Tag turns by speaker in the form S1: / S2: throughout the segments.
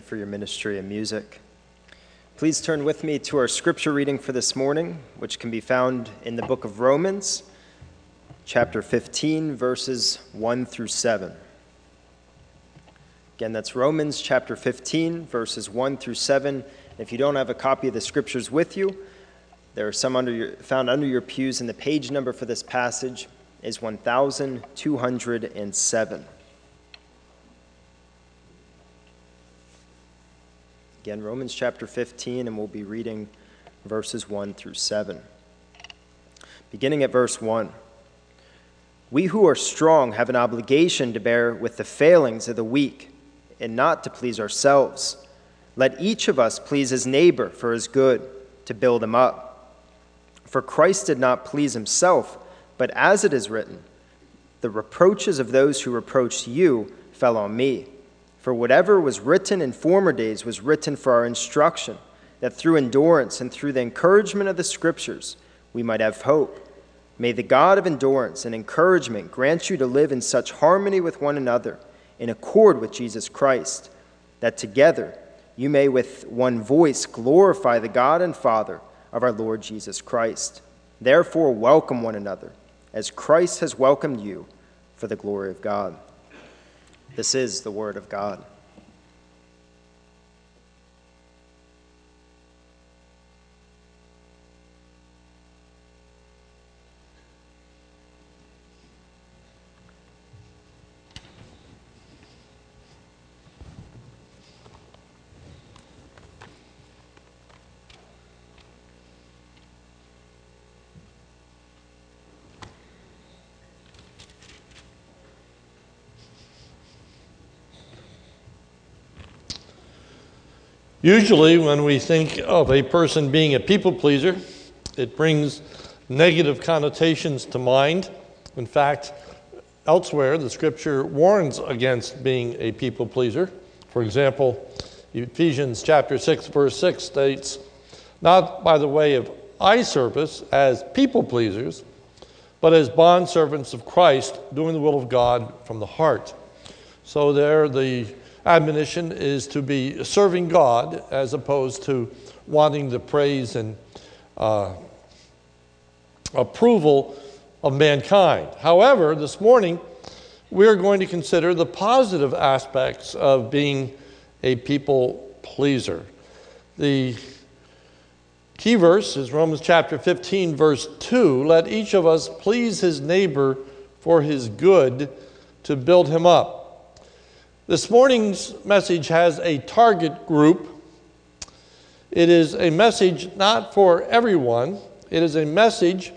S1: for your ministry and music. Please turn with me to our scripture reading for this morning, which can be found in the book of Romans, chapter 15, verses 1 through 7. Again, that's Romans chapter 15, verses 1 through 7. If you don't have a copy of the scriptures with you, there are some under your, found under your pews, and the page number for this passage is 1207. Again, Romans chapter 15, and we'll be reading verses 1 through 7. Beginning at verse 1 We who are strong have an obligation to bear with the failings of the weak and not to please ourselves. Let each of us please his neighbor for his good, to build him up. For Christ did not please himself, but as it is written, the reproaches of those who reproached you fell on me. For whatever was written in former days was written for our instruction, that through endurance and through the encouragement of the Scriptures we might have hope. May the God of endurance and encouragement grant you to live in such harmony with one another, in accord with Jesus Christ, that together you may with one voice glorify the God and Father of our Lord Jesus Christ. Therefore, welcome one another, as Christ has welcomed you for the glory of God. This is the Word of God.
S2: Usually, when we think of a person being a people pleaser, it brings negative connotations to mind. In fact, elsewhere, the scripture warns against being a people pleaser. For example, Ephesians chapter 6, verse 6 states, Not by the way of eye service as people pleasers, but as bondservants of Christ, doing the will of God from the heart. So, there, the admonition is to be serving God as opposed to wanting the praise and uh, approval of mankind. However, this morning we're going to consider the positive aspects of being a people pleaser. The key verse is Romans chapter 15, verse 2 Let each of us please his neighbor for his good to build him up. This morning's message has a target group. It is a message not for everyone, it is a message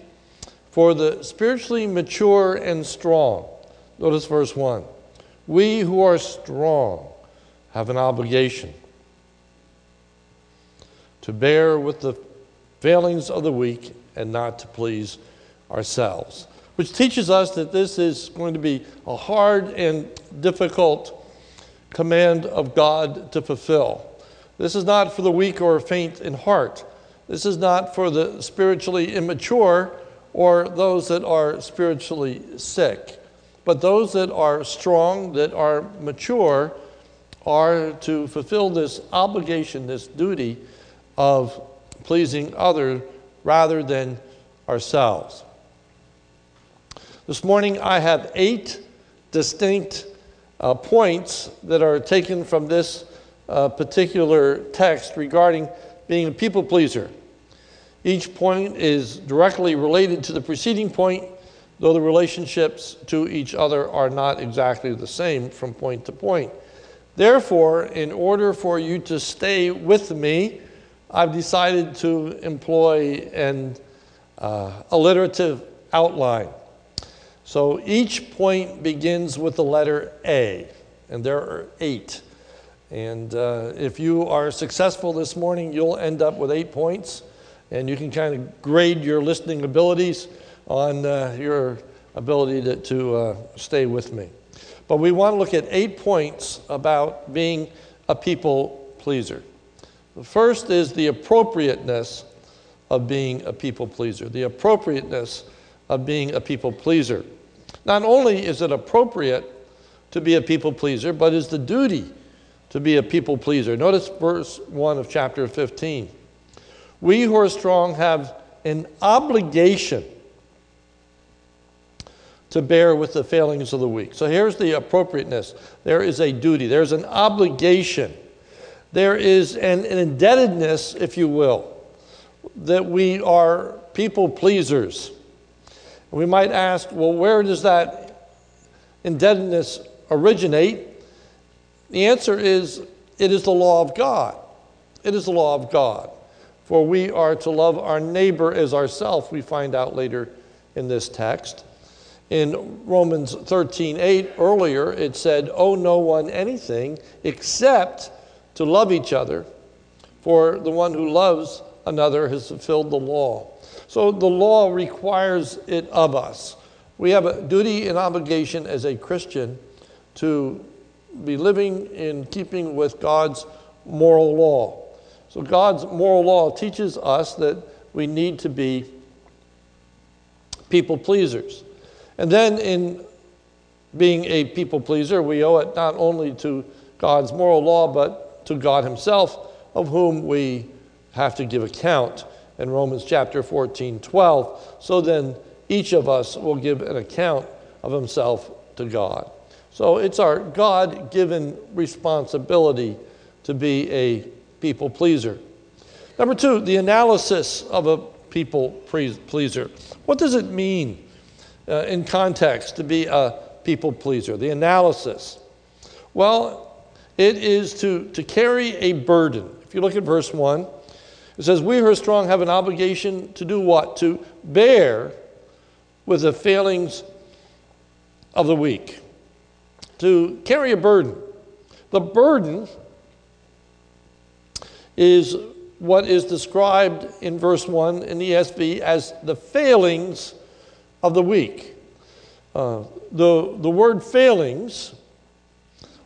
S2: for the spiritually mature and strong. Notice verse 1. We who are strong have an obligation to bear with the failings of the weak and not to please ourselves, which teaches us that this is going to be a hard and difficult command of God to fulfill. This is not for the weak or faint in heart. This is not for the spiritually immature or those that are spiritually sick. But those that are strong, that are mature, are to fulfill this obligation, this duty of pleasing others rather than ourselves. This morning I have eight distinct uh, points that are taken from this uh, particular text regarding being a people pleaser. Each point is directly related to the preceding point, though the relationships to each other are not exactly the same from point to point. Therefore, in order for you to stay with me, I've decided to employ an uh, alliterative outline. So each point begins with the letter A, and there are eight. And uh, if you are successful this morning, you'll end up with eight points, and you can kind of grade your listening abilities on uh, your ability to, to uh, stay with me. But we want to look at eight points about being a people pleaser. The first is the appropriateness of being a people pleaser, the appropriateness of being a people pleaser. Not only is it appropriate to be a people pleaser, but is the duty to be a people pleaser. Notice verse 1 of chapter 15. We who are strong have an obligation to bear with the failings of the weak. So here's the appropriateness there is a duty, there's an obligation, there is an, an indebtedness, if you will, that we are people pleasers. We might ask, well, where does that indebtedness originate? The answer is it is the law of God. It is the law of God. For we are to love our neighbor as ourselves, we find out later in this text. In Romans 13 8, earlier, it said, Owe no one anything except to love each other, for the one who loves another has fulfilled the law. So the law requires it of us. We have a duty and obligation as a Christian to be living in keeping with God's moral law. So God's moral law teaches us that we need to be people pleasers. And then in being a people pleaser, we owe it not only to God's moral law, but to God Himself, of whom we have to give account in Romans chapter 14, 12. So then each of us will give an account of himself to God. So it's our God given responsibility to be a people pleaser. Number two, the analysis of a people pleaser. What does it mean uh, in context to be a people pleaser? The analysis. Well, it is to, to carry a burden. If you look at verse 1, it says, We who are strong have an obligation to do what? To bear with the failings of the weak, to carry a burden. The burden is what is described in verse 1 in the ESV as the failings of the weak. Uh, the, the word failings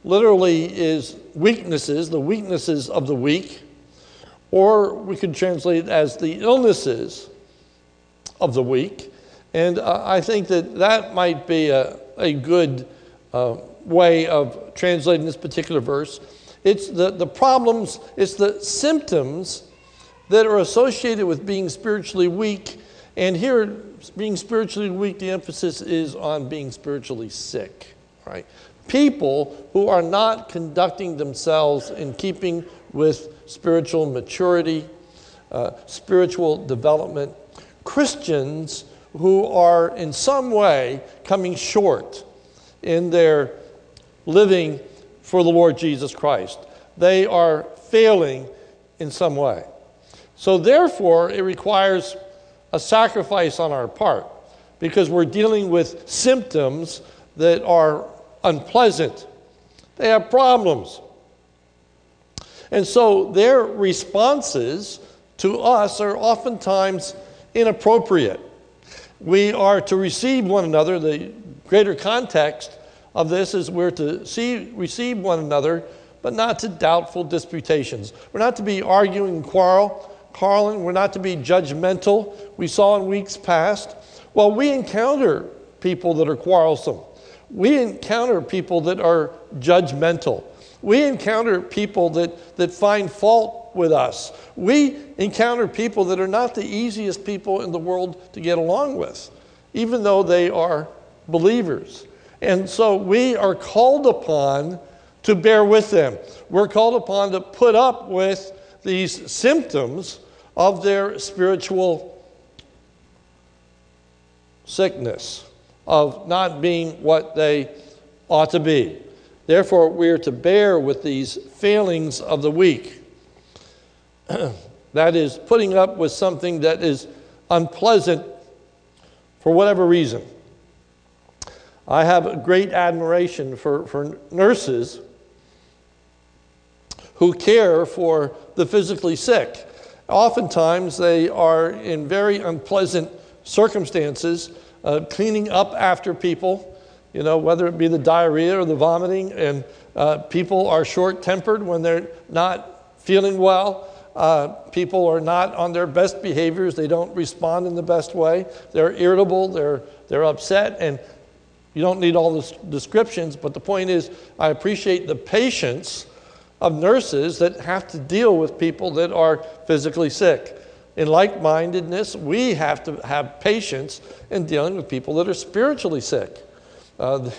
S2: literally is weaknesses, the weaknesses of the weak. Or we could translate it as the illnesses of the weak. And uh, I think that that might be a, a good uh, way of translating this particular verse. It's the, the problems, it's the symptoms that are associated with being spiritually weak. And here, being spiritually weak, the emphasis is on being spiritually sick, right? People who are not conducting themselves in keeping with spiritual maturity, uh, spiritual development, Christians who are in some way coming short in their living for the Lord Jesus Christ. They are failing in some way. So, therefore, it requires a sacrifice on our part because we're dealing with symptoms that are unpleasant. They have problems. And so their responses to us are oftentimes inappropriate. We are to receive one another. The greater context of this is we're to see, receive one another, but not to doubtful disputations. We're not to be arguing and quarrel, quarreling. We're not to be judgmental. We saw in weeks past. Well, we encounter people that are quarrelsome. We encounter people that are judgmental. We encounter people that, that find fault with us. We encounter people that are not the easiest people in the world to get along with, even though they are believers. And so we are called upon to bear with them. We're called upon to put up with these symptoms of their spiritual sickness, of not being what they ought to be. Therefore, we are to bear with these failings of the weak. that is, putting up with something that is unpleasant for whatever reason. I have great admiration for, for nurses who care for the physically sick. Oftentimes, they are in very unpleasant circumstances, uh, cleaning up after people you know, whether it be the diarrhea or the vomiting, and uh, people are short tempered when they're not feeling well. Uh, people are not on their best behaviors. They don't respond in the best way. They're irritable, they're, they're upset, and you don't need all the descriptions, but the point is, I appreciate the patience of nurses that have to deal with people that are physically sick. In like mindedness, we have to have patience in dealing with people that are spiritually sick. Uh,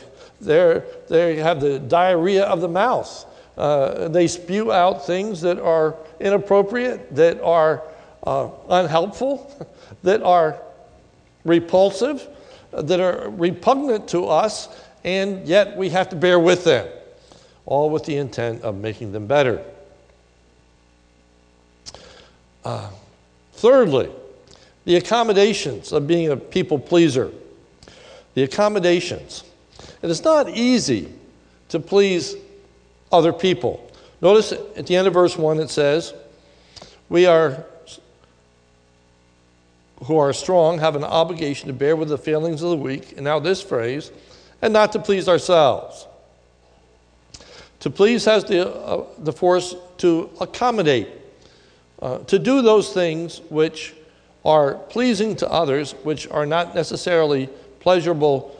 S2: they have the diarrhea of the mouth. Uh, they spew out things that are inappropriate, that are uh, unhelpful, that are repulsive, that are repugnant to us, and yet we have to bear with them, all with the intent of making them better. Uh, thirdly, the accommodations of being a people pleaser. The accommodations. It is not easy to please other people. Notice at the end of verse 1 it says, We are who are strong have an obligation to bear with the failings of the weak. And now this phrase, and not to please ourselves. To please has the, uh, the force to accommodate, uh, to do those things which are pleasing to others, which are not necessarily pleasurable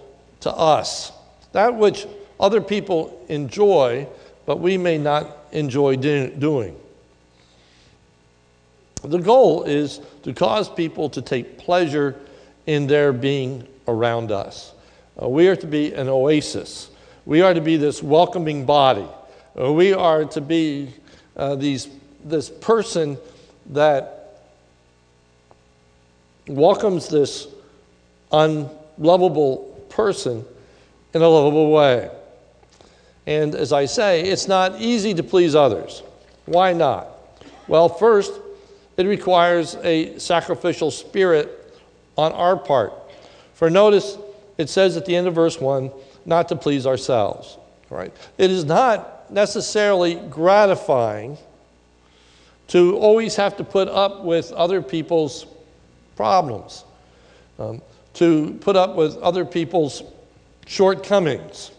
S2: to us. That which other people enjoy, but we may not enjoy do- doing. The goal is to cause people to take pleasure in their being around us. Uh, we are to be an oasis. We are to be this welcoming body. Uh, we are to be uh, these, this person that welcomes this unlovable person in a lovable way. And as I say, it's not easy to please others. Why not? Well, first, it requires a sacrificial spirit on our part. For notice, it says at the end of verse 1 not to please ourselves. Right? It is not necessarily gratifying to always have to put up with other people's problems, um, to put up with other people's shortcomings.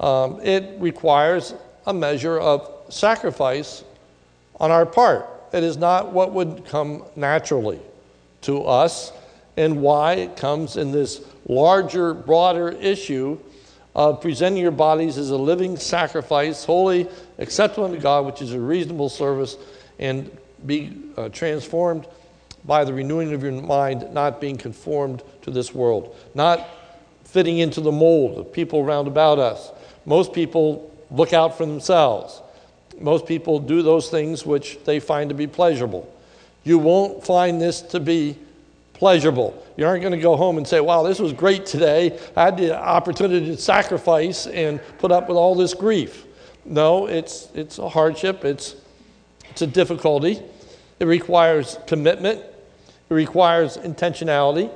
S2: Um, it requires a measure of sacrifice on our part. It is not what would come naturally to us, and why it comes in this larger, broader issue of presenting your bodies as a living sacrifice, holy, acceptable unto God, which is a reasonable service, and be uh, transformed by the renewing of your mind, not being conformed to this world, not fitting into the mold of people around about us. Most people look out for themselves. Most people do those things which they find to be pleasurable. You won't find this to be pleasurable. You aren't going to go home and say, wow, this was great today. I had the opportunity to sacrifice and put up with all this grief. No, it's, it's a hardship, it's, it's a difficulty. It requires commitment, it requires intentionality.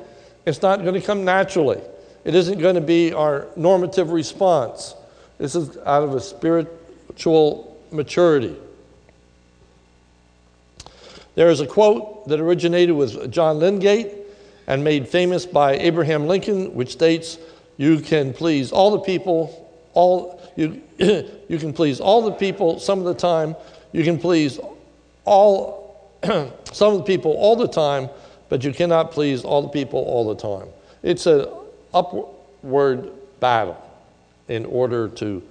S2: It's not going to come naturally, it isn't going to be our normative response. This is out of a spiritual maturity. There is a quote that originated with John Lydgate and made famous by Abraham Lincoln, which states, You can please all the people, all you, you can please all the people some of the time, you can please all some of the people all the time, but you cannot please all the people all the time. It's an upward battle in order to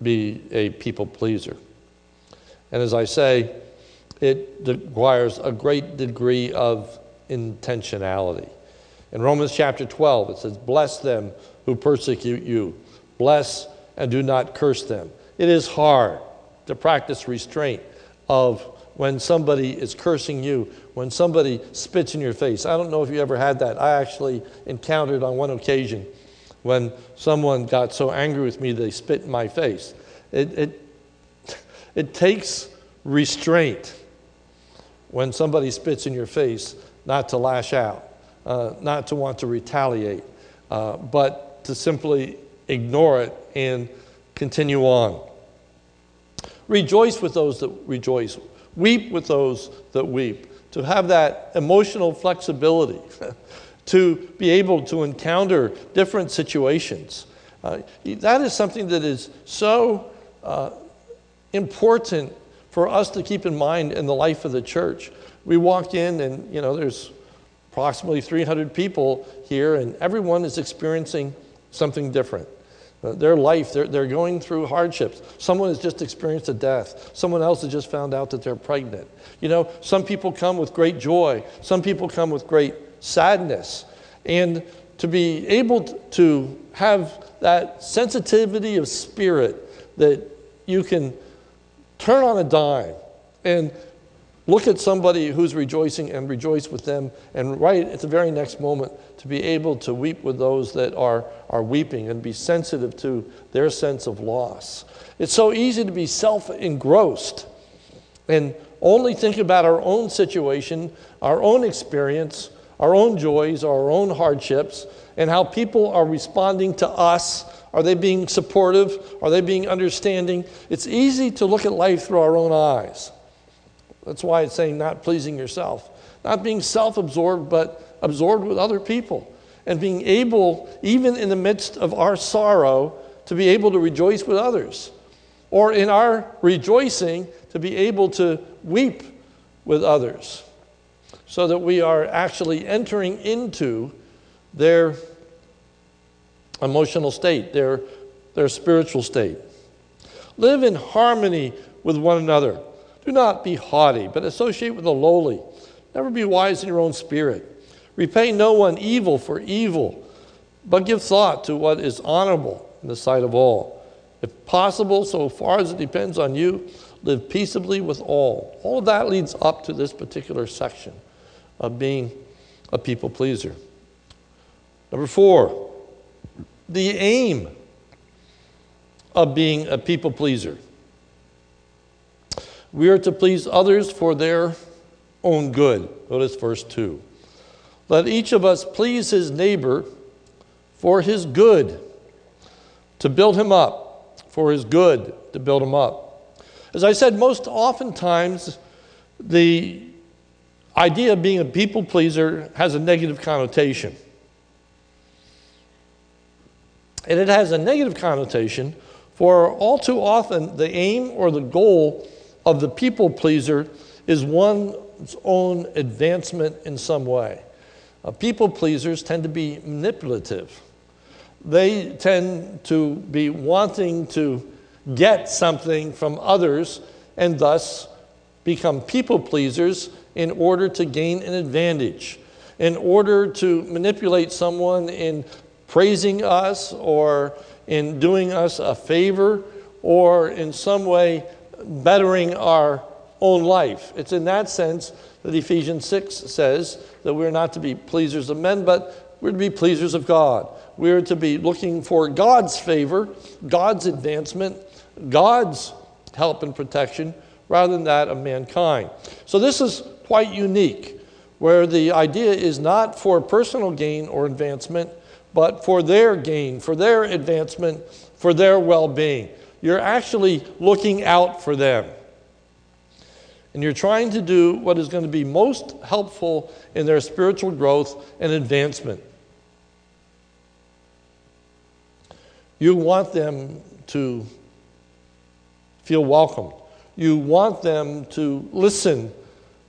S2: be a people pleaser. And as I say, it requires a great degree of intentionality. In Romans chapter 12, it says, Bless them who persecute you, bless and do not curse them. It is hard to practice restraint of when somebody is cursing you, when somebody spits in your face. I don't know if you ever had that. I actually encountered on one occasion when someone got so angry with me they spit in my face. It, it, it takes restraint when somebody spits in your face not to lash out, uh, not to want to retaliate, uh, but to simply ignore it and continue on. Rejoice with those that rejoice, weep with those that weep. To have that emotional flexibility to be able to encounter different situations. Uh, that is something that is so uh, important for us to keep in mind in the life of the church. We walk in, and you know, there's approximately 300 people here, and everyone is experiencing something different. Uh, their life, they're, they're going through hardships. Someone has just experienced a death. Someone else has just found out that they're pregnant. You know, some people come with great joy, some people come with great sadness. And to be able to have that sensitivity of spirit that you can turn on a dime and look at somebody who's rejoicing and rejoice with them, and right at the very next moment, to be able to weep with those that are, are weeping and be sensitive to their sense of loss. It's so easy to be self engrossed and only think about our own situation, our own experience, our own joys, our own hardships, and how people are responding to us. Are they being supportive? Are they being understanding? It's easy to look at life through our own eyes. That's why it's saying not pleasing yourself. Not being self absorbed, but absorbed with other people. And being able, even in the midst of our sorrow, to be able to rejoice with others. Or in our rejoicing, to be able to weep with others. So that we are actually entering into their emotional state, their, their spiritual state. Live in harmony with one another. Do not be haughty, but associate with the lowly. Never be wise in your own spirit. Repay no one evil for evil, but give thought to what is honorable in the sight of all. If possible, so far as it depends on you, live peaceably with all. All of that leads up to this particular section of being a people pleaser. Number four, the aim of being a people pleaser. We are to please others for their own good. Notice verse 2. Let each of us please his neighbor for his good, to build him up, for his good, to build him up. As I said, most oftentimes the idea of being a people pleaser has a negative connotation. And it has a negative connotation, for all too often the aim or the goal of the people pleaser is one's own advancement in some way. Uh, people pleasers tend to be manipulative. They tend to be wanting to get something from others and thus become people pleasers in order to gain an advantage, in order to manipulate someone in praising us or in doing us a favor or in some way bettering our own life. It's in that sense that Ephesians 6 says that we're not to be pleasers of men, but we're to be pleasers of God. We're to be looking for God's favor, God's advancement, God's help and protection, rather than that of mankind. So this is quite unique, where the idea is not for personal gain or advancement, but for their gain, for their advancement, for their well being. You're actually looking out for them. And you're trying to do what is going to be most helpful in their spiritual growth and advancement. You want them to feel welcomed. You want them to listen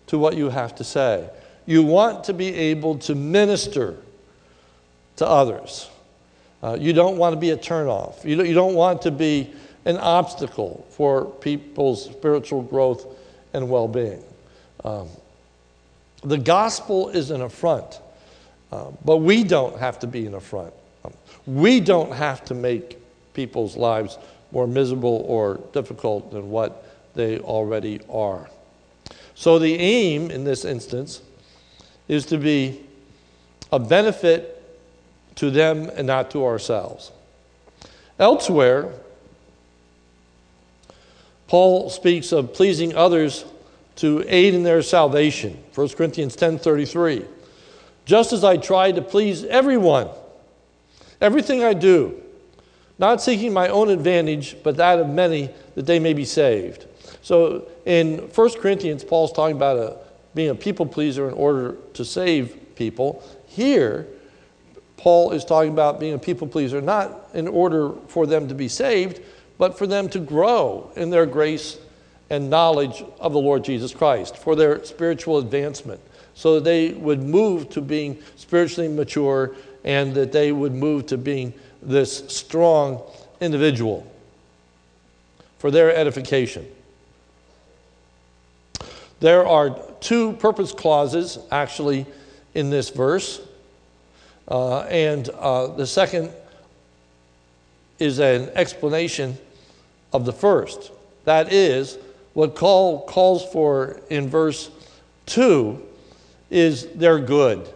S2: to what you have to say. You want to be able to minister to others. Uh, you don't want to be a turnoff. You don't, you don't want to be an obstacle for people's spiritual growth and well being. Um, the gospel is an affront, uh, but we don't have to be an affront. Um, we don't have to make people's lives more miserable or difficult than what they already are. So, the aim in this instance is to be a benefit to them and not to ourselves. Elsewhere, Paul speaks of pleasing others to aid in their salvation. 1 Corinthians 10:33. Just as I try to please everyone, everything I do, not seeking my own advantage, but that of many, that they may be saved. So in 1 Corinthians, Paul's talking about a, being a people pleaser in order to save people. Here, Paul is talking about being a people pleaser, not in order for them to be saved, but for them to grow in their grace and knowledge of the Lord Jesus Christ, for their spiritual advancement, so that they would move to being spiritually mature and that they would move to being this strong individual for their edification. There are two purpose clauses actually in this verse. Uh, and uh, the second is an explanation of the first. That is, what Paul calls for in verse 2 is their good.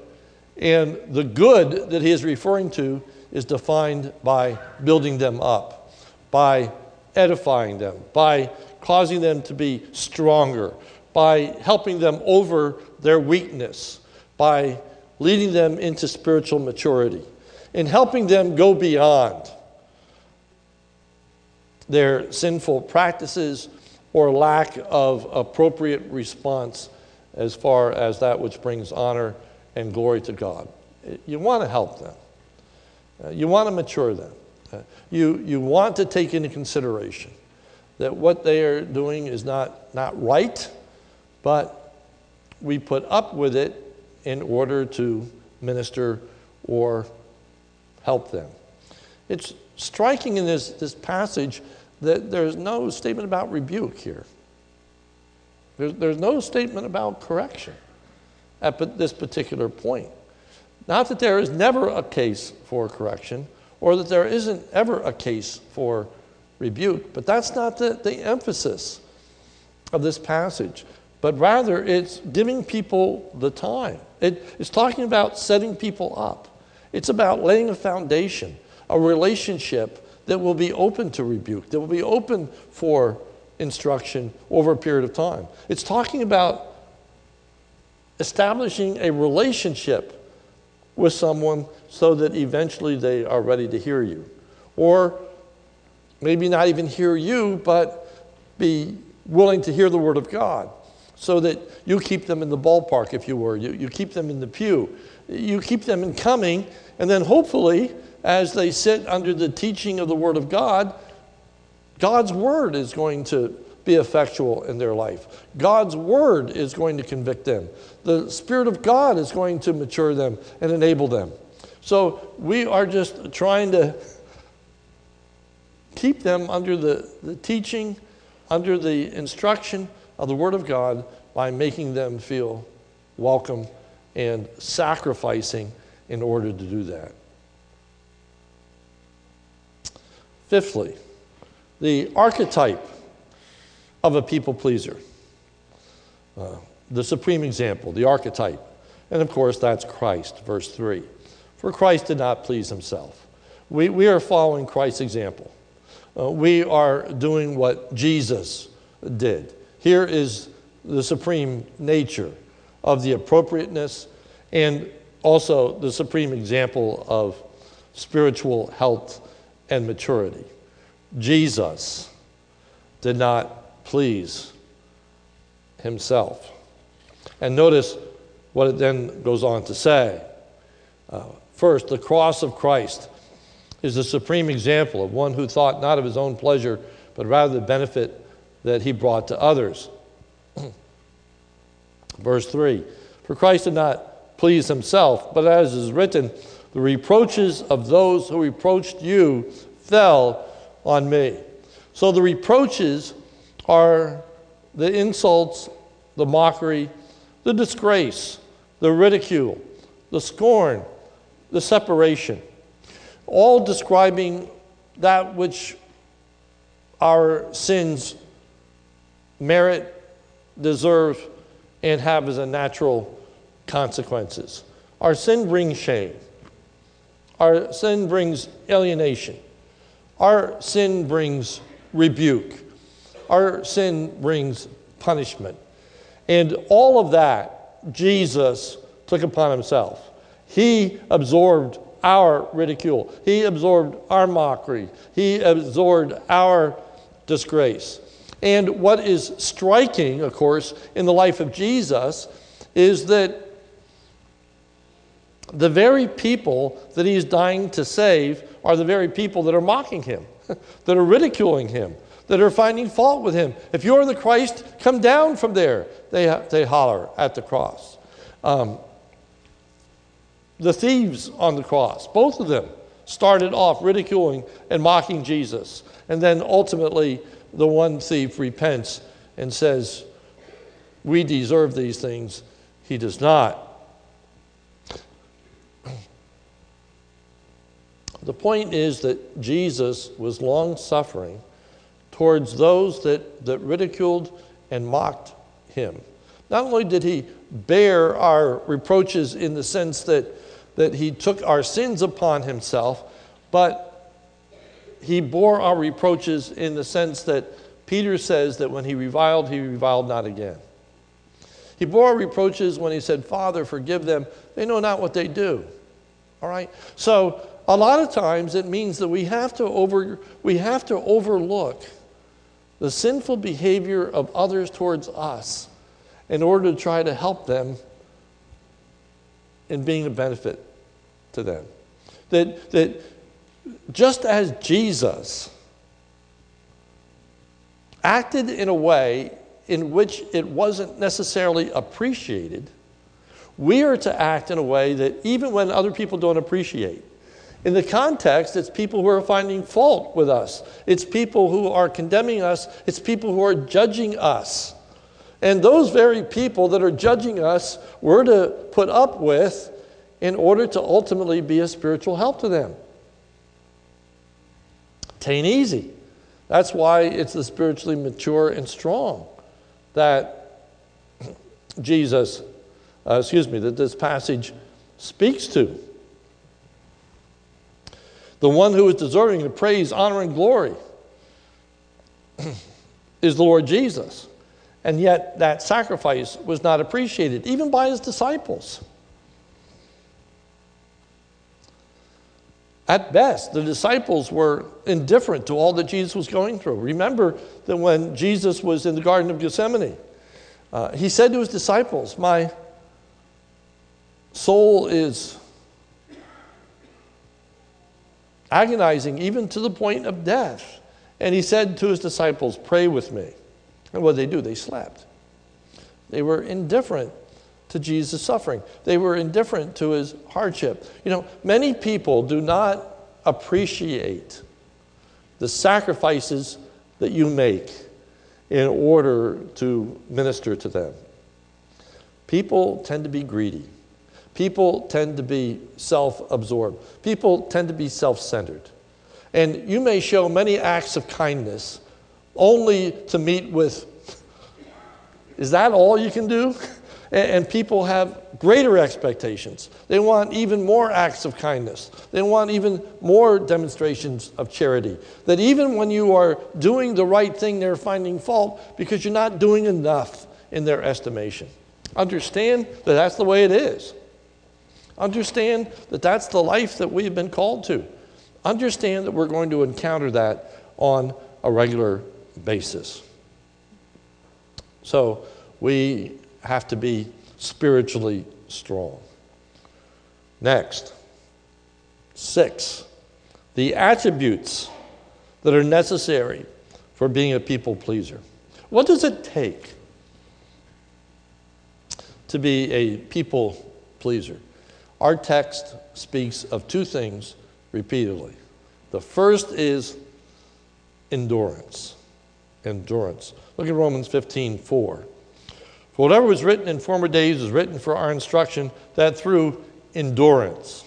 S2: And the good that he is referring to is defined by building them up, by edifying them, by causing them to be stronger, by helping them over their weakness, by leading them into spiritual maturity, and helping them go beyond their sinful practices or lack of appropriate response as far as that which brings honor and glory to God. You want to help them. Uh, you want to mature them. Uh, you, you want to take into consideration that what they are doing is not, not right, but we put up with it in order to minister or help them. It's striking in this, this passage that there's no statement about rebuke here. There's, there's no statement about correction at this particular point. Not that there is never a case for correction or that there isn't ever a case for rebuke, but that's not the, the emphasis of this passage but rather it's giving people the time. It, it's talking about setting people up. It's about laying a foundation, a relationship that will be open to rebuke, that will be open for instruction over a period of time. It's talking about establishing a relationship with someone so that eventually they are ready to hear you. Or maybe not even hear you, but be willing to hear the Word of God so that you keep them in the ballpark, if you were. You, you keep them in the pew. You keep them in coming, and then hopefully, as they sit under the teaching of the Word of God, God's Word is going to be effectual in their life. God's Word is going to convict them. The Spirit of God is going to mature them and enable them. So we are just trying to keep them under the, the teaching, under the instruction of the Word of God by making them feel welcome and sacrificing in order to do that. Fifthly, the archetype of a people pleaser. Uh, the supreme example, the archetype. And of course, that's Christ, verse 3. For Christ did not please himself. We, we are following Christ's example. Uh, we are doing what Jesus did. Here is the supreme nature of the appropriateness and also the supreme example of spiritual health and maturity. Jesus did not please himself. And notice what it then goes on to say. Uh, first, the cross of Christ is the supreme example of one who thought not of his own pleasure, but rather the benefit that he brought to others. Verse 3 For Christ did not please himself, but as is written, the reproaches of those who reproached you fell on me. So the reproaches are the insults, the mockery, the disgrace, the ridicule, the scorn, the separation, all describing that which our sins merit, deserve, and have as a natural consequences. Our sin brings shame. Our sin brings alienation. Our sin brings rebuke. Our sin brings punishment. And all of that, Jesus took upon himself. He absorbed our ridicule, he absorbed our mockery, he absorbed our disgrace. And what is striking, of course, in the life of Jesus is that the very people that he's dying to save are the very people that are mocking him, that are ridiculing him, that are finding fault with him. If you're the Christ, come down from there, they, they holler at the cross. Um, the thieves on the cross, both of them started off ridiculing and mocking Jesus. And then ultimately, the one thief repents and says, We deserve these things. He does not. The point is that Jesus was long suffering towards those that, that ridiculed and mocked him. Not only did he bear our reproaches in the sense that, that he took our sins upon himself, but he bore our reproaches in the sense that Peter says that when he reviled, he reviled not again. He bore our reproaches when he said, Father, forgive them. They know not what they do. All right? So a lot of times it means that we have to, over, we have to overlook the sinful behavior of others towards us in order to try to help them in being a benefit to them. That, that just as Jesus acted in a way in which it wasn't necessarily appreciated, we are to act in a way that even when other people don't appreciate, in the context, it's people who are finding fault with us. It's people who are condemning us. It's people who are judging us. And those very people that are judging us, we're to put up with in order to ultimately be a spiritual help to them. It ain't easy. That's why it's the spiritually mature and strong that Jesus, uh, excuse me, that this passage speaks to the one who is deserving of praise, honor, and glory is the Lord Jesus. And yet, that sacrifice was not appreciated, even by his disciples. At best, the disciples were indifferent to all that Jesus was going through. Remember that when Jesus was in the Garden of Gethsemane, uh, he said to his disciples, My soul is agonizing even to the point of death. And he said to his disciples, Pray with me. And what did they do? They slept. They were indifferent to Jesus' suffering, they were indifferent to his hardship. You know, many people do not appreciate the sacrifices that you make in order to minister to them. People tend to be greedy. People tend to be self absorbed. People tend to be self centered. And you may show many acts of kindness only to meet with, is that all you can do? And people have greater expectations. They want even more acts of kindness. They want even more demonstrations of charity. That even when you are doing the right thing, they're finding fault because you're not doing enough in their estimation. Understand that that's the way it is. Understand that that's the life that we've been called to. Understand that we're going to encounter that on a regular basis. So we have to be spiritually strong. Next, six, the attributes that are necessary for being a people pleaser. What does it take to be a people pleaser? Our text speaks of two things repeatedly. The first is endurance. Endurance. Look at Romans 15 4. For whatever was written in former days is written for our instruction, that through endurance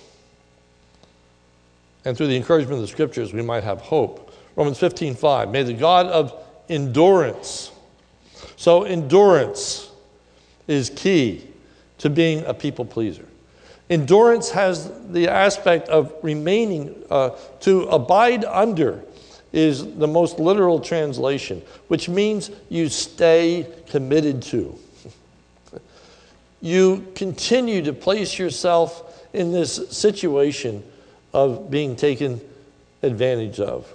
S2: and through the encouragement of the scriptures we might have hope. Romans 15 5. May the God of endurance. So, endurance is key to being a people pleaser. Endurance has the aspect of remaining, uh, to abide under is the most literal translation, which means you stay committed to. You continue to place yourself in this situation of being taken advantage of.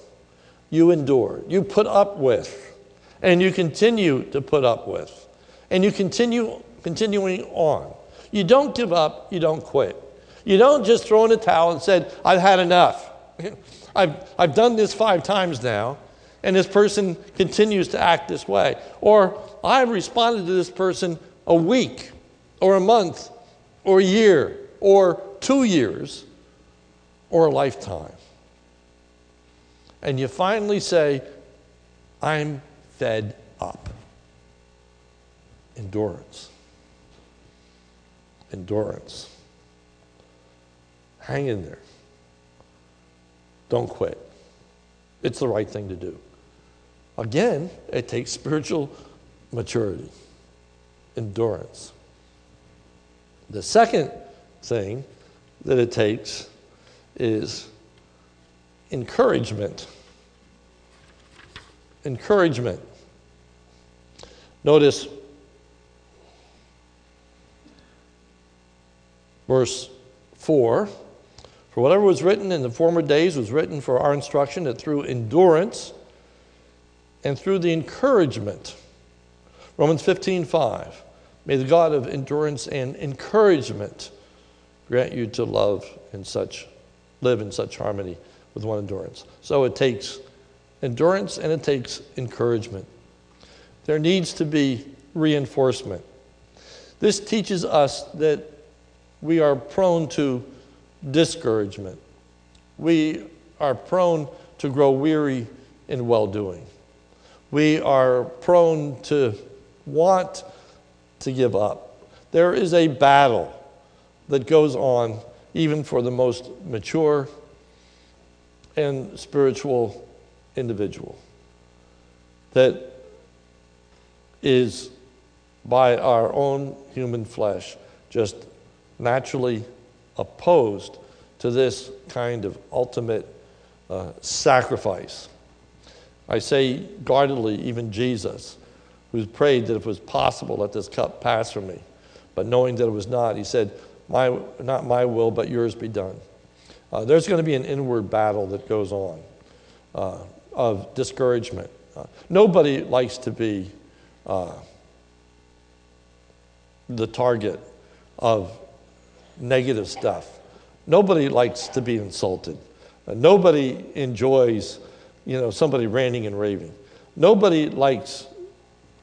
S2: You endure, you put up with, and you continue to put up with, and you continue continuing on. You don't give up, you don't quit. You don't just throw in a towel and said, I've had enough. I've, I've done this five times now, and this person continues to act this way. Or I've responded to this person a week, or a month, or a year, or two years, or a lifetime. And you finally say, I'm fed up. Endurance. Endurance. Hang in there. Don't quit. It's the right thing to do. Again, it takes spiritual maturity, endurance. The second thing that it takes is encouragement. Encouragement. Notice verse 4 For whatever was written in the former days was written for our instruction, that through endurance and through the encouragement, Romans 15 5, may the God of endurance and encouragement grant you to love in such, live in such harmony with one endurance. So it takes endurance and it takes encouragement. There needs to be reinforcement. This teaches us that we are prone to discouragement. We are prone to grow weary in well doing. We are prone to want to give up. There is a battle that goes on even for the most mature and spiritual individual that is by our own human flesh just naturally opposed to this kind of ultimate uh, sacrifice. I say guardedly, even Jesus, who prayed that if it was possible, let this cup pass from me. But knowing that it was not, he said, my, Not my will, but yours be done. Uh, there's going to be an inward battle that goes on uh, of discouragement. Uh, nobody likes to be uh, the target of negative stuff. Nobody likes to be insulted. Uh, nobody enjoys, you know, somebody ranting and raving. Nobody likes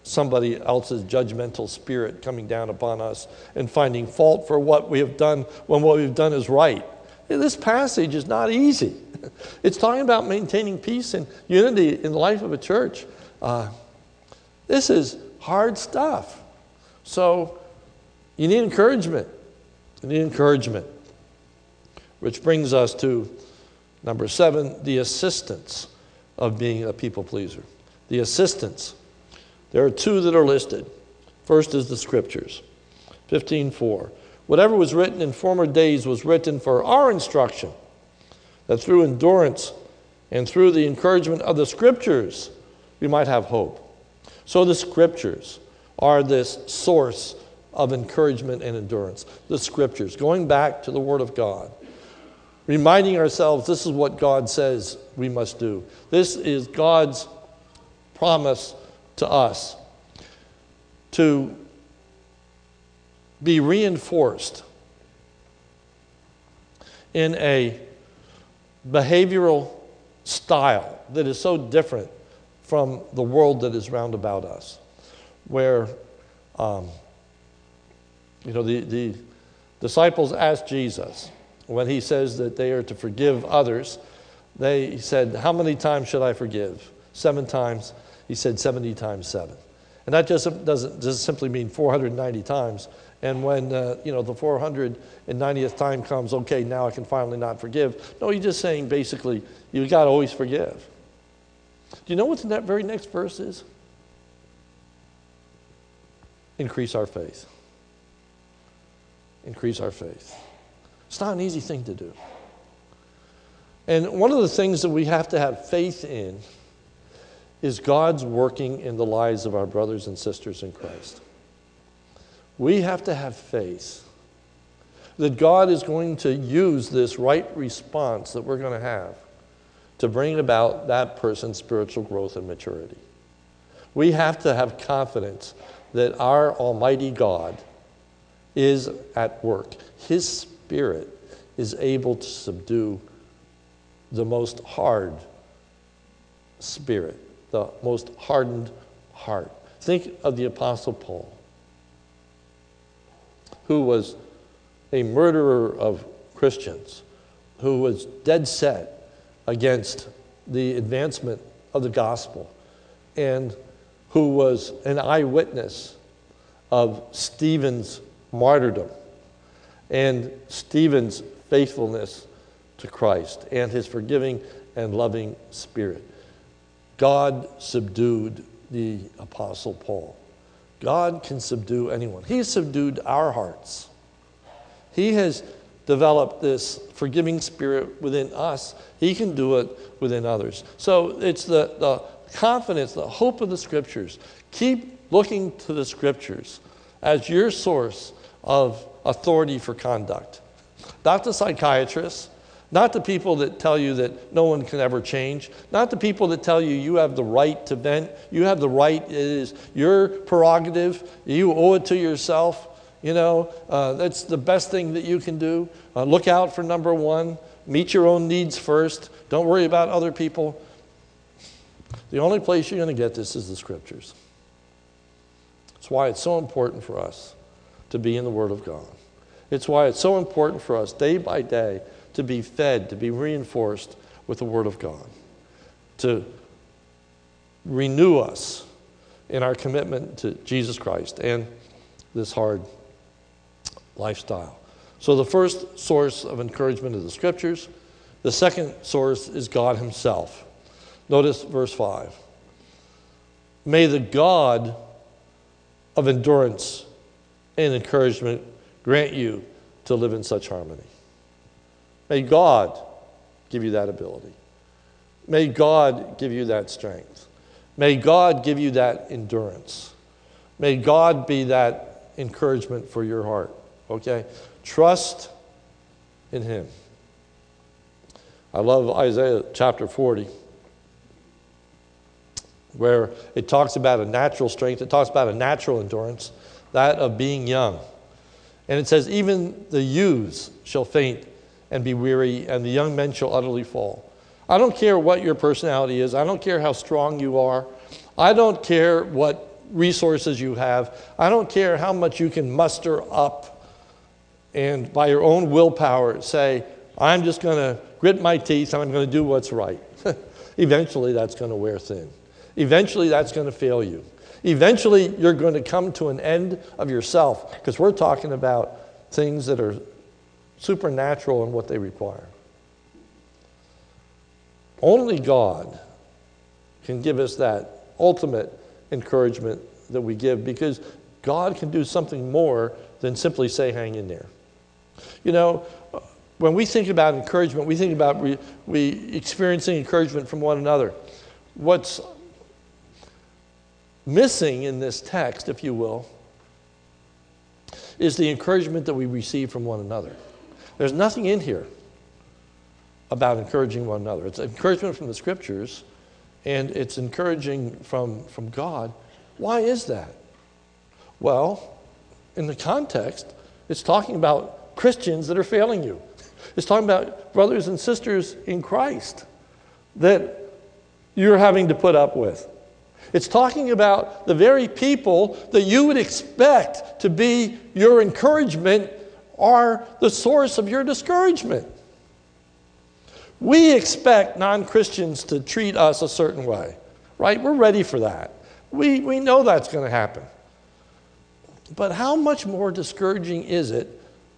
S2: somebody else's judgmental spirit coming down upon us and finding fault for what we have done when what we've done is right. This passage is not easy. It's talking about maintaining peace and unity in the life of a church. Uh, this is hard stuff. So you need encouragement. Need encouragement. Which brings us to number seven the assistance of being a people pleaser. The assistance. There are two that are listed. First is the scriptures. 15:4. Whatever was written in former days was written for our instruction, that through endurance and through the encouragement of the scriptures we might have hope. So the scriptures are this source of encouragement and endurance. The scriptures, going back to the Word of God, reminding ourselves this is what God says we must do. This is God's promise to us to be reinforced in a behavioral style that is so different from the world that is round about us, where, um, you know, the, the disciples asked Jesus when he says that they are to forgive others, they said, How many times should I forgive? Seven times. He said 70 times seven. And that just doesn't, doesn't simply mean 490 times. And when uh, you know the 490th time comes, okay, now I can finally not forgive. No, he's just saying basically, you got to always forgive. Do you know what that very next verse is? Increase our faith. Increase our faith. It's not an easy thing to do. And one of the things that we have to have faith in is God's working in the lives of our brothers and sisters in Christ. We have to have faith that God is going to use this right response that we're going to have to bring about that person's spiritual growth and maturity. We have to have confidence that our Almighty God is at work. His Spirit is able to subdue the most hard spirit the most hardened heart. Think of the Apostle Paul, who was a murderer of Christians, who was dead set against the advancement of the gospel and who was an eyewitness of Stephen's martyrdom and Stephen's faithfulness to Christ and his forgiving and loving spirit. God subdued the Apostle Paul. God can subdue anyone. He subdued our hearts. He has developed this forgiving spirit within us. He can do it within others. So it's the, the confidence, the hope of the scriptures. Keep looking to the scriptures as your source of authority for conduct. Not the psychiatrists, not the people that tell you that no one can ever change, not the people that tell you you have the right to vent, you have the right, it is your prerogative, you owe it to yourself. You know, uh, that's the best thing that you can do. Uh, look out for number one, meet your own needs first, don't worry about other people. The only place you're going to get this is the scriptures. That's why it's so important for us to be in the Word of God. It's why it's so important for us day by day to be fed, to be reinforced with the Word of God, to renew us in our commitment to Jesus Christ and this hard lifestyle. So, the first source of encouragement is the Scriptures. The second source is God Himself. Notice verse 5. May the God of endurance and encouragement grant you to live in such harmony. May God give you that ability. May God give you that strength. May God give you that endurance. May God be that encouragement for your heart. Okay? Trust in Him. I love Isaiah chapter 40 where it talks about a natural strength, it talks about a natural endurance, that of being young. And it says, Even the youths shall faint and be weary, and the young men shall utterly fall. I don't care what your personality is, I don't care how strong you are, I don't care what resources you have, I don't care how much you can muster up and by your own willpower say, I'm just going to grit my teeth, I'm going to do what's right. Eventually, that's going to wear thin. Eventually, that's going to fail you. Eventually, you're going to come to an end of yourself because we're talking about things that are supernatural in what they require. Only God can give us that ultimate encouragement that we give because God can do something more than simply say, hang in there. You know, when we think about encouragement, we think about we, we experiencing encouragement from one another. What's missing in this text, if you will, is the encouragement that we receive from one another. There's nothing in here about encouraging one another. It's encouragement from the scriptures and it's encouraging from, from God. Why is that? Well, in the context, it's talking about Christians that are failing you. It's talking about brothers and sisters in Christ that you're having to put up with. It's talking about the very people that you would expect to be your encouragement are the source of your discouragement. We expect non Christians to treat us a certain way, right? We're ready for that. We, we know that's going to happen. But how much more discouraging is it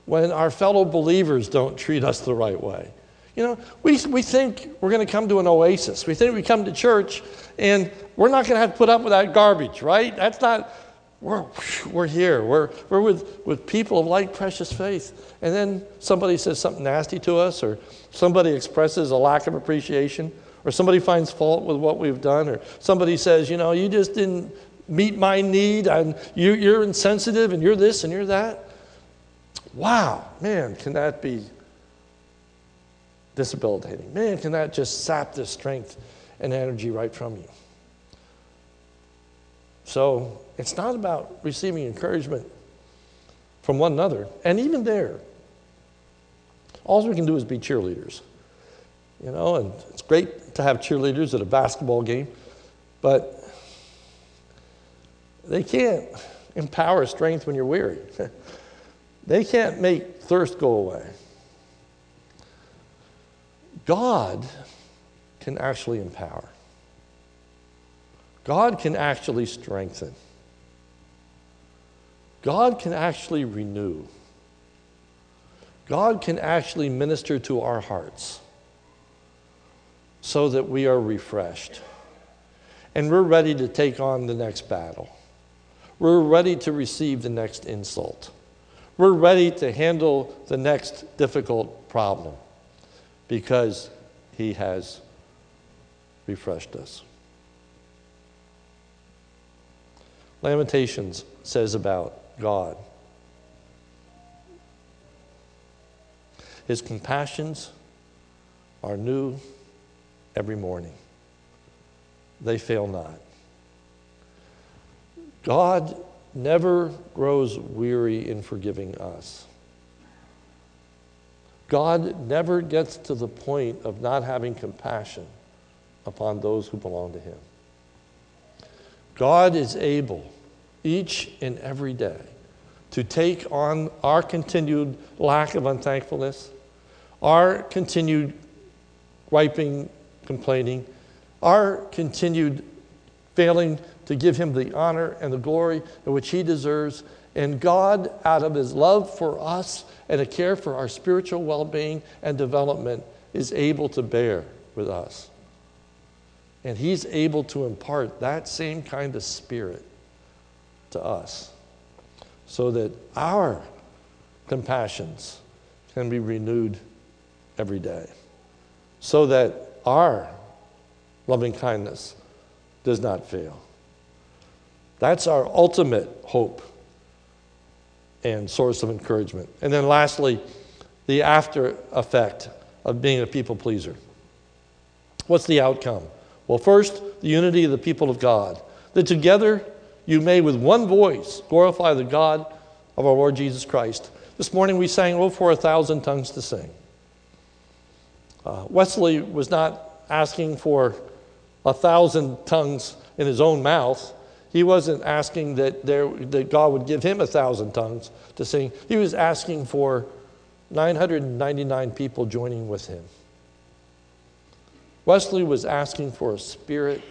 S2: when our fellow believers don't treat us the right way? You know, we, we think we're going to come to an oasis. We think we come to church and we're not going to have to put up with that garbage, right? That's not, we're, we're here. We're, we're with, with people of like precious faith. And then somebody says something nasty to us, or somebody expresses a lack of appreciation, or somebody finds fault with what we've done, or somebody says, you know, you just didn't meet my need, and you, you're insensitive, and you're this, and you're that. Wow, man, can that be debilitating. Man, can that just sap the strength and energy right from you? So it's not about receiving encouragement from one another. And even there, all we can do is be cheerleaders. You know, and it's great to have cheerleaders at a basketball game, but they can't empower strength when you're weary. they can't make thirst go away. God can actually empower. God can actually strengthen. God can actually renew. God can actually minister to our hearts so that we are refreshed. And we're ready to take on the next battle. We're ready to receive the next insult. We're ready to handle the next difficult problem because He has refreshed us. Lamentations says about God His compassions are new every morning, they fail not. God never grows weary in forgiving us. God never gets to the point of not having compassion upon those who belong to Him. God is able each and every day to take on our continued lack of unthankfulness, our continued griping, complaining, our continued failing to give him the honor and the glory which he deserves. And God, out of his love for us and a care for our spiritual well being and development, is able to bear with us. And he's able to impart that same kind of spirit to us so that our compassions can be renewed every day, so that our loving kindness does not fail. That's our ultimate hope and source of encouragement. And then, lastly, the after effect of being a people pleaser. What's the outcome? Well, first, the unity of the people of God. That together you may with one voice glorify the God of our Lord Jesus Christ. This morning we sang, Oh, for a thousand tongues to sing. Uh, Wesley was not asking for a thousand tongues in his own mouth. He wasn't asking that, there, that God would give him a thousand tongues to sing. He was asking for 999 people joining with him. Wesley was asking for a spirit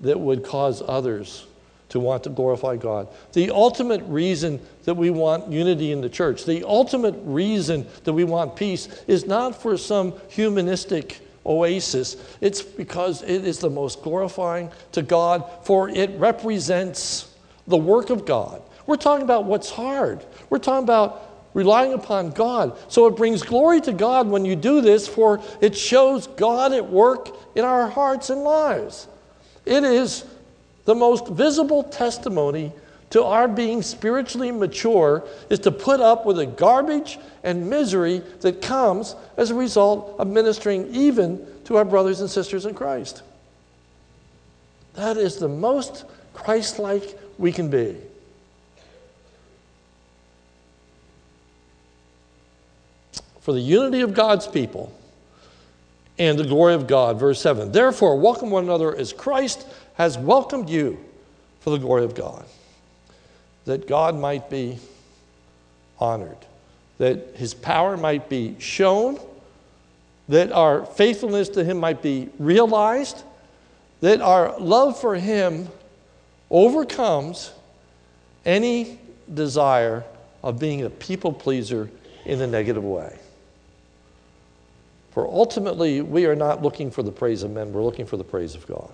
S2: that would cause others to want to glorify God. The ultimate reason that we want unity in the church, the ultimate reason that we want peace, is not for some humanistic oasis. It's because it is the most glorifying to God, for it represents the work of God. We're talking about what's hard. We're talking about relying upon God. So it brings glory to God when you do this, for it shows God at work in our hearts and lives. It is the most visible testimony to our being spiritually mature is to put up with the garbage and misery that comes as a result of ministering even to our brothers and sisters in Christ. That is the most Christ like we can be. For the unity of God's people and the glory of God. Verse 7 Therefore, welcome one another as Christ has welcomed you for the glory of God that God might be honored, that his power might be shown, that our faithfulness to him might be realized, that our love for him overcomes any desire of being a people pleaser in a negative way. For ultimately, we are not looking for the praise of men, we're looking for the praise of God.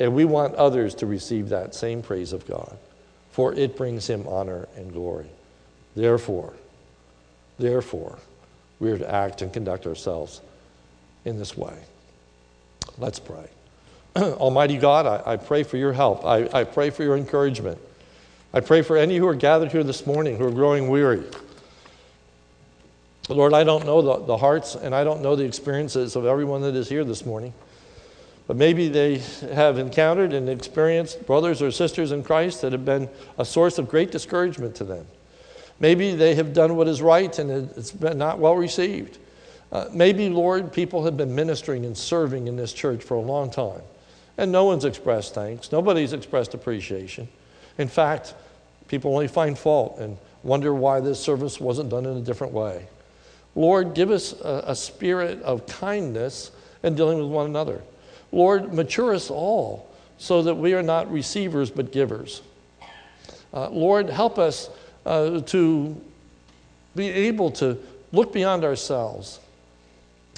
S2: And we want others to receive that same praise of God, for it brings him honor and glory. Therefore, therefore, we are to act and conduct ourselves in this way. Let's pray. Almighty God, I, I, pray for your help. I, I pray for your encouragement. I pray for any who are gathered here this morning who are growing weary. Lord, I don't know the, the hearts and I don't know the experiences of everyone that is here this morning. But maybe they have encountered and experienced brothers or sisters in Christ that have been a source of great discouragement to them. Maybe they have done what is right and it's been not well received. Uh, maybe, Lord, people have been ministering and serving in this church for a long time, and no one's expressed thanks. Nobody's expressed appreciation. In fact, people only find fault and wonder why this service wasn't done in a different way. Lord, give us a, a spirit of kindness in dealing with one another. Lord, mature us all so that we are not receivers but givers. Uh, Lord, help us uh, to be able to look beyond ourselves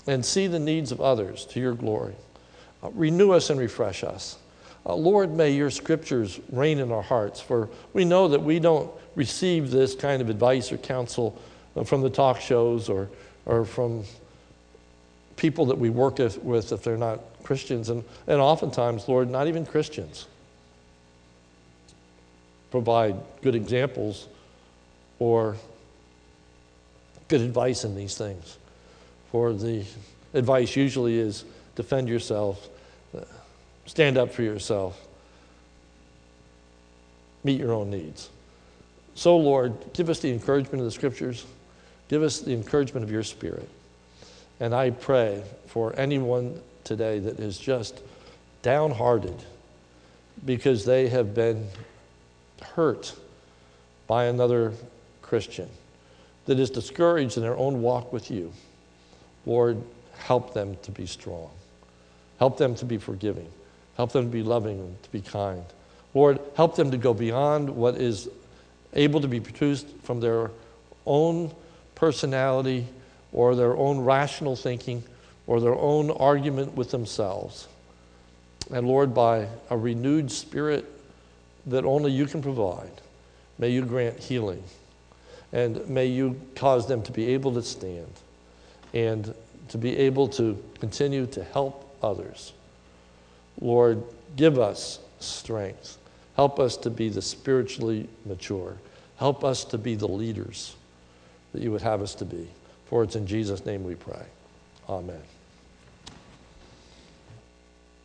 S2: and see the needs of others to your glory. Uh, renew us and refresh us. Uh, Lord, may your scriptures reign in our hearts, for we know that we don't receive this kind of advice or counsel uh, from the talk shows or, or from people that we work with if they're not Christians. And, and oftentimes, Lord, not even Christians provide good examples or good advice in these things. For the advice usually is defend yourself, uh, stand up for yourself, meet your own needs. So, Lord, give us the encouragement of the scriptures, give us the encouragement of your spirit. And I pray for anyone today that is just downhearted because they have been hurt by another Christian, that is discouraged in their own walk with you. Lord, help them to be strong. Help them to be forgiving. Help them to be loving and to be kind. Lord, help them to go beyond what is able to be produced from their own personality or their own rational thinking or their own argument with themselves. And Lord, by a renewed spirit that only you can provide, may you grant healing. And may you cause them to be able to stand and to be able to continue to help others. Lord, give us strength. Help us to be the spiritually mature. Help us to be the leaders that you would have us to be. For it's in Jesus' name we pray. Amen.